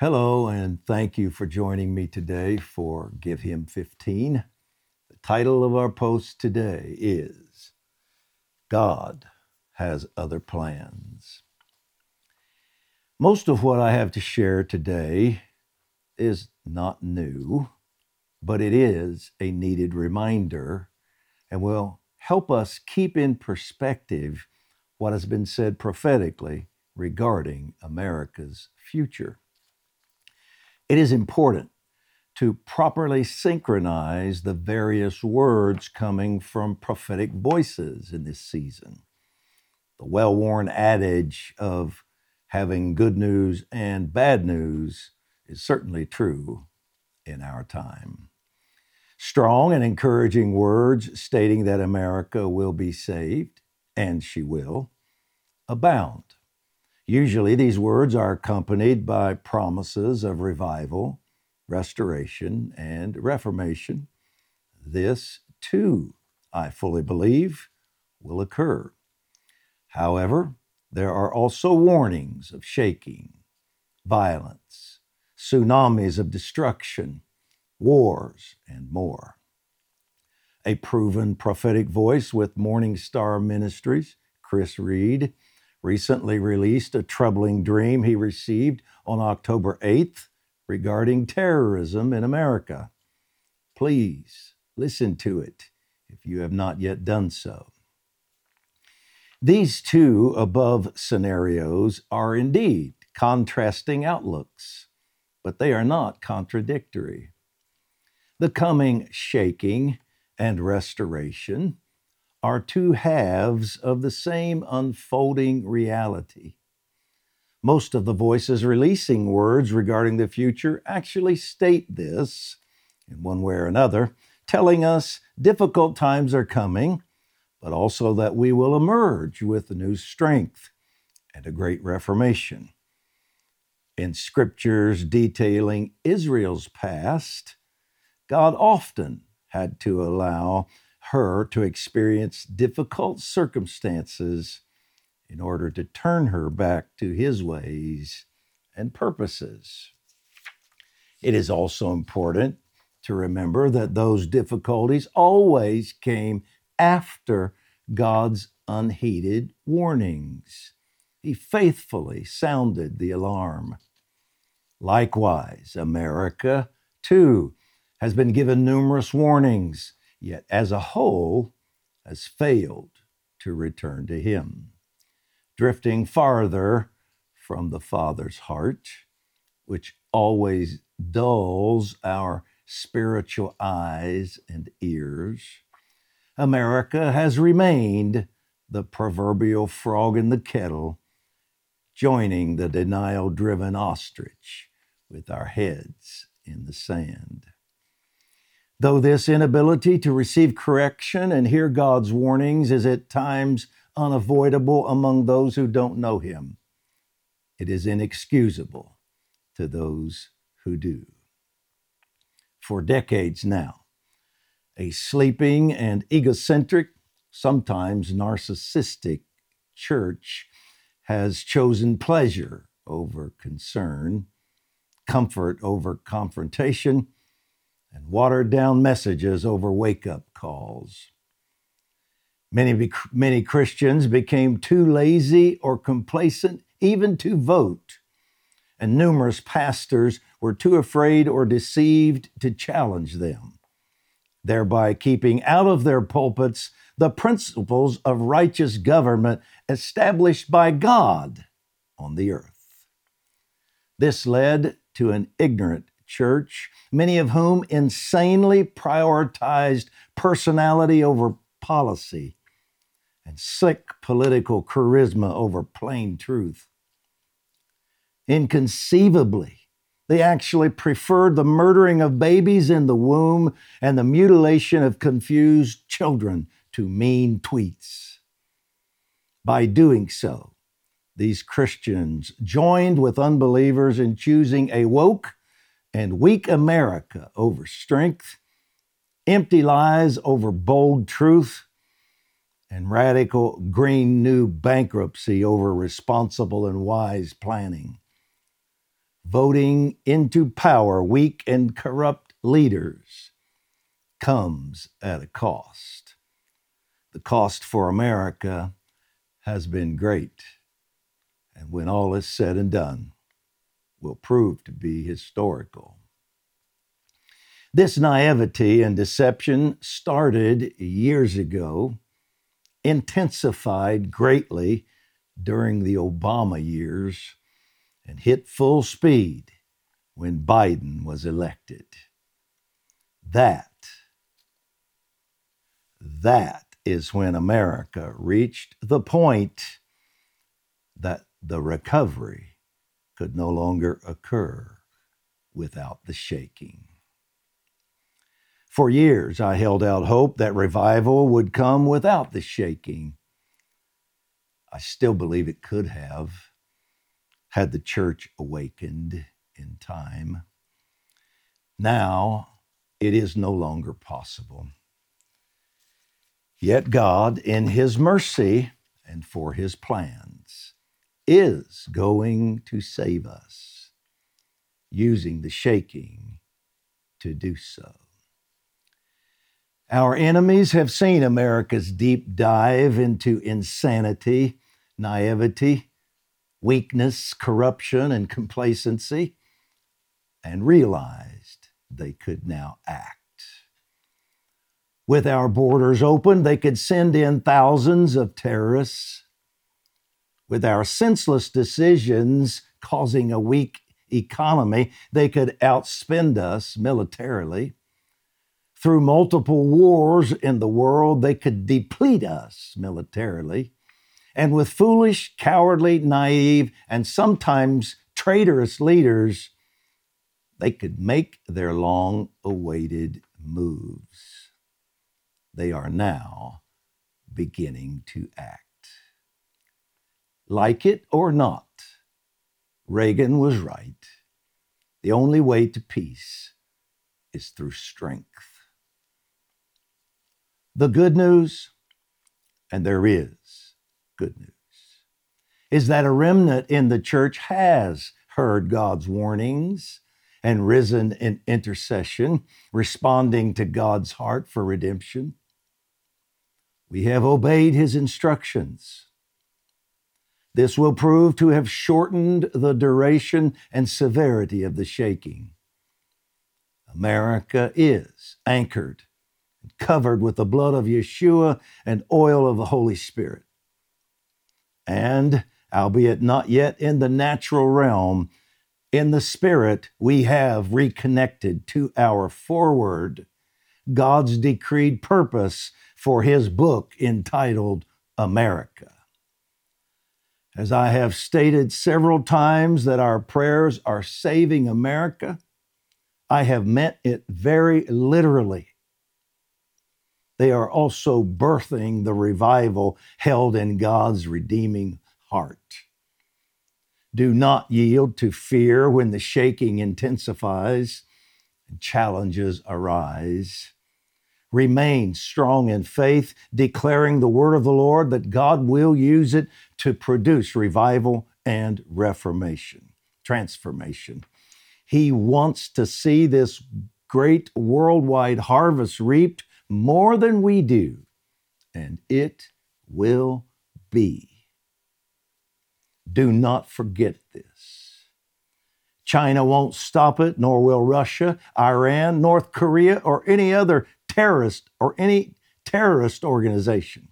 Hello, and thank you for joining me today for Give Him 15. The title of our post today is God Has Other Plans. Most of what I have to share today is not new, but it is a needed reminder and will help us keep in perspective what has been said prophetically regarding America's future. It is important to properly synchronize the various words coming from prophetic voices in this season. The well worn adage of having good news and bad news is certainly true in our time. Strong and encouraging words stating that America will be saved, and she will, abound. Usually, these words are accompanied by promises of revival, restoration, and reformation. This, too, I fully believe, will occur. However, there are also warnings of shaking, violence, tsunamis of destruction, wars, and more. A proven prophetic voice with Morning Star Ministries, Chris Reed, recently released a troubling dream he received on October 8th regarding terrorism in America. Please listen to it if you have not yet done so. These two above scenarios are indeed contrasting outlooks, but they are not contradictory. The coming shaking and restoration are two halves of the same unfolding reality. Most of the voices releasing words regarding the future actually state this in one way or another, telling us difficult times are coming, but also that we will emerge with a new strength and a great reformation. In scriptures detailing Israel's past, God often had to allow her to experience difficult circumstances in order to turn her back to his ways and purposes. It is also important to remember that those difficulties always came after God's unheeded warnings. He faithfully sounded the alarm. Likewise, America, too, has been given numerous warnings yet as a whole has failed to return to Him, drifting farther from the Father's heart, which always dulls our spiritual eyes and ears. America has remained the proverbial frog in the kettle, joining the denial driven ostrich with our heads in the sand. Though this inability to receive correction and hear God's warnings is at times unavoidable among those who don't know Him, it is inexcusable to those who do. For decades now, a sleeping and egocentric, sometimes narcissistic church has chosen pleasure over concern, comfort over confrontation and watered down messages over wake up calls. Many, many Christians became too lazy or complacent even to vote, and numerous pastors were too afraid or deceived to challenge them, thereby keeping out of their pulpits the principles of righteous government established by God on the earth. This led to an ignorant church, many of whom insanely prioritized personality over policy and sick political charisma over plain truth. Inconceivably, they actually preferred the murdering of babies in the womb and the mutilation of confused children to mean tweets. By doing so, these Christians joined with unbelievers in choosing a woke and weak America over strength, empty lies over bold truth, and radical green new bankruptcy over responsible and wise planning. voting into power weak and corrupt leaders comes at a cost. The cost for America has been great, and when all is said and done, will prove to be historical. This naivety and deception started years ago, intensified greatly during the Obama years, and hit full speed when Biden was elected. That, that is when America reached the point that the recovery could no longer occur without the shaking. For years, I held out hope that revival would come without the shaking. I still believe it could have had the church awakened in time. Now, it is no longer possible. Yet God, in His mercy and for His plans, is going to save us, using the shaking to do so. Our enemies have seen America's deep dive into insanity, naivety, weakness, corruption, and complacency, and realized they could now act. With our borders open, they could send in thousands of terrorists. With our senseless decisions causing a weak economy, they could outspend us militarily. Through multiple wars in the world, they could deplete us militarily. And with foolish, cowardly, naive, and sometimes traitorous leaders, they could make their long awaited moves they are now beginning to act. Like it or not, Reagan was right. The only way to peace is through strength. The good news, and there is good news, is that a remnant in the church has heard God's warnings and risen in intercession, responding to God's heart for redemption. We have obeyed his instructions. This will prove to have shortened the duration and severity of the shaking. America is anchored, covered with the blood of Yeshua and oil of the Holy Spirit. And, albeit not yet in the natural realm, in the Spirit, we have reconnected to our forward, God's decreed purpose for his book entitled America. As I have stated several times that our prayers are saving America, I have meant it very literally. They are also birthing the revival held in God's redeeming heart. Do not yield to fear when the shaking intensifies and challenges arise. Remain strong in faith, declaring the word of the Lord that God will use it to produce revival and reformation, transformation. He wants to see this great worldwide harvest reaped more than we do, and it will be. Do not forget this. China won't stop it, nor will Russia, Iran, North Korea, or any other terrorist or any terrorist organization.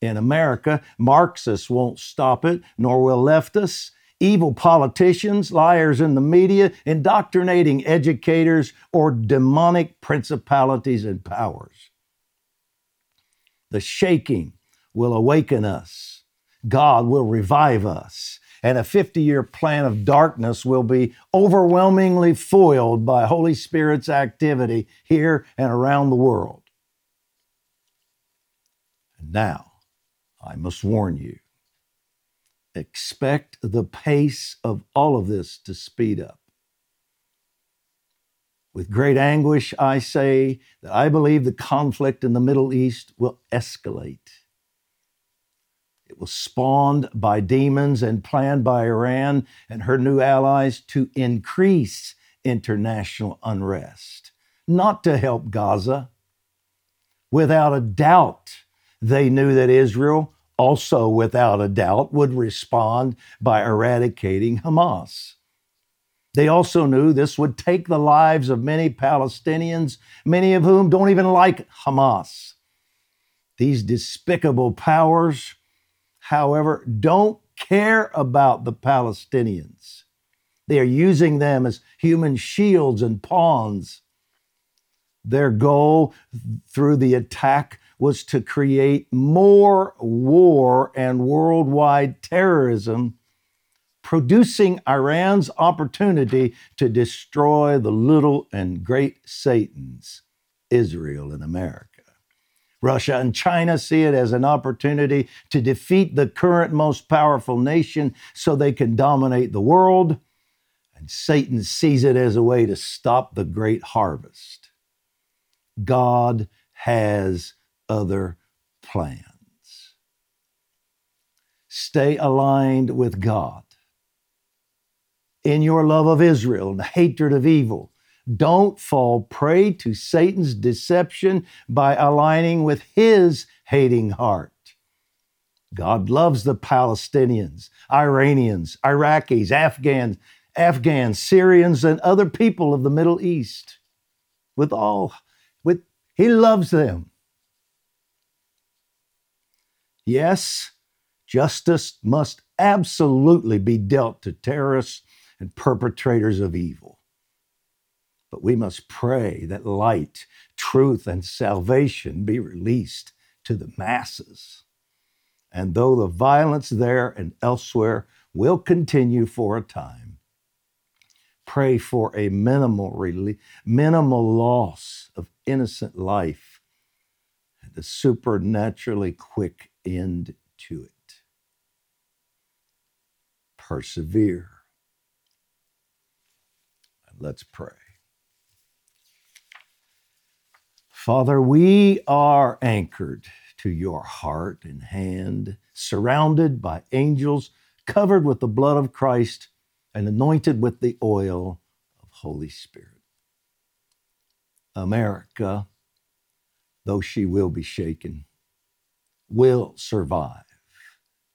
In America, Marxists won't stop it, nor will leftists, evil politicians, liars in the media, indoctrinating educators, or demonic principalities and powers. The shaking will awaken us. God will revive us and a 50 year plan of darkness will be overwhelmingly foiled by Holy Spirit's activity here and around the world. And now, I must warn you expect the pace of all of this to speed up. With great anguish, I say that I believe the conflict in the Middle East will escalate It was spawned by demons and planned by Iran and her new allies to increase international unrest, not to help Gaza. Without a doubt, they knew that Israel also, without a doubt, would respond by eradicating Hamas. They also knew this would take the lives of many Palestinians, many of whom don't even like Hamas. These despicable powers, however, don't care about the Palestinians. They are using them as human shields and pawns. Their goal through the attack was to create more war and worldwide terrorism producing Iran's opportunity to destroy the little and great Satans, Israel and America. Russia and China see it as an opportunity to defeat the current most powerful nation so they can dominate the world. And Satan sees it as a way to stop the great harvest. God has other plans. Stay aligned with God in your love of Israel and hatred of evil. Don't fall prey to Satan's deception by aligning with his hating heart. God loves the Palestinians, Iranians, Iraqis, Afghans, Afghans, Syrians, and other people of the Middle East. With all, with He loves them. Yes, justice must absolutely be dealt to terrorists and perpetrators of evil. But we must pray that light, truth, and salvation be released to the masses. And though the violence there and elsewhere will continue for a time, pray for a minimal, rele- minimal loss of innocent life and a supernaturally quick end to it. Persevere Let's pray. Father, we are anchored to your heart and hand, surrounded by angels, covered with the blood of Christ, and anointed with the oil of Holy Spirit. America, though she will be shaken, will survive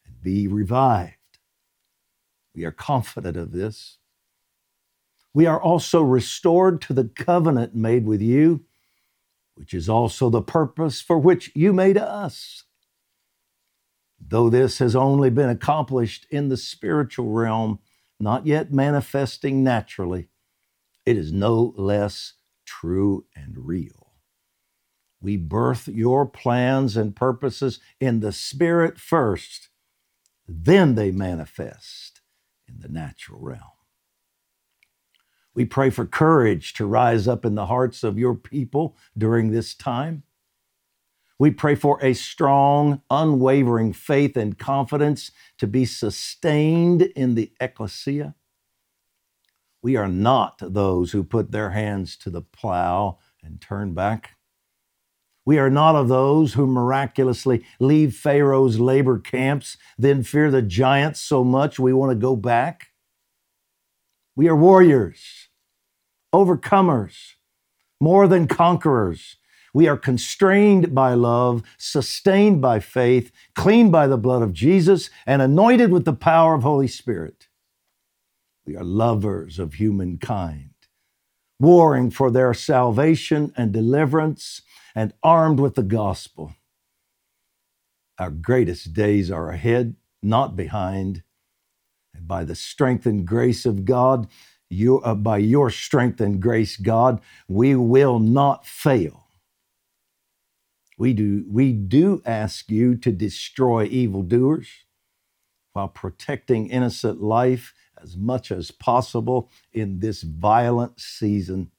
and be revived. We are confident of this we are also restored to the covenant made with you, which is also the purpose for which you made us. Though this has only been accomplished in the spiritual realm, not yet manifesting naturally, it is no less true and real. We birth your plans and purposes in the spirit first, then they manifest in the natural realm. We pray for courage to rise up in the hearts of your people during this time. We pray for a strong, unwavering faith and confidence to be sustained in the ecclesia. We are not those who put their hands to the plow and turn back. We are not of those who miraculously leave Pharaoh's labor camps, then fear the giants so much we want to go back. We are warriors overcomers, more than conquerors. We are constrained by love, sustained by faith, cleaned by the blood of Jesus, and anointed with the power of Holy Spirit. We are lovers of humankind, warring for their salvation and deliverance, and armed with the gospel. Our greatest days are ahead, not behind. And by the strength and grace of God, you, uh, by your strength and grace, God, we will not fail. We do, we do ask you to destroy evildoers while protecting innocent life as much as possible in this violent season,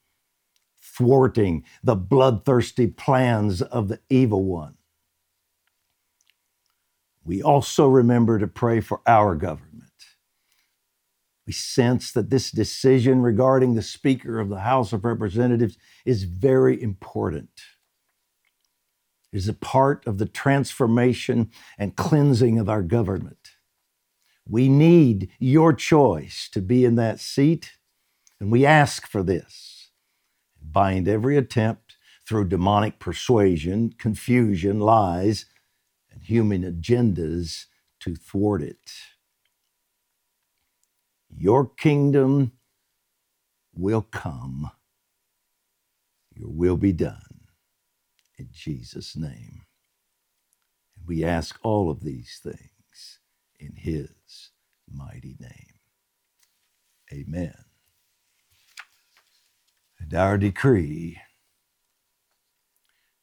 thwarting the bloodthirsty plans of the evil one. We also remember to pray for our government we sense that this decision regarding the Speaker of the House of Representatives is very important. It is a part of the transformation and cleansing of our government. We need your choice to be in that seat, and we ask for this. Bind every attempt through demonic persuasion, confusion, lies, and human agendas to thwart it. Your kingdom will come, your will be done in Jesus' name. And we ask all of these things in His mighty name. Amen. And our decree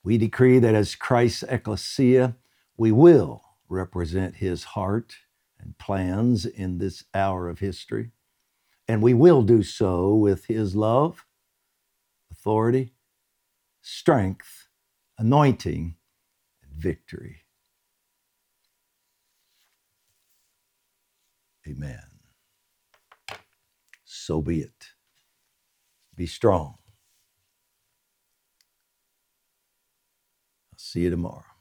we decree that as Christ's ecclesia, we will represent His heart and plans in this hour of history. And we will do so with His love, authority, strength, anointing, and victory. Amen. So be it. Be strong. I'll see you tomorrow.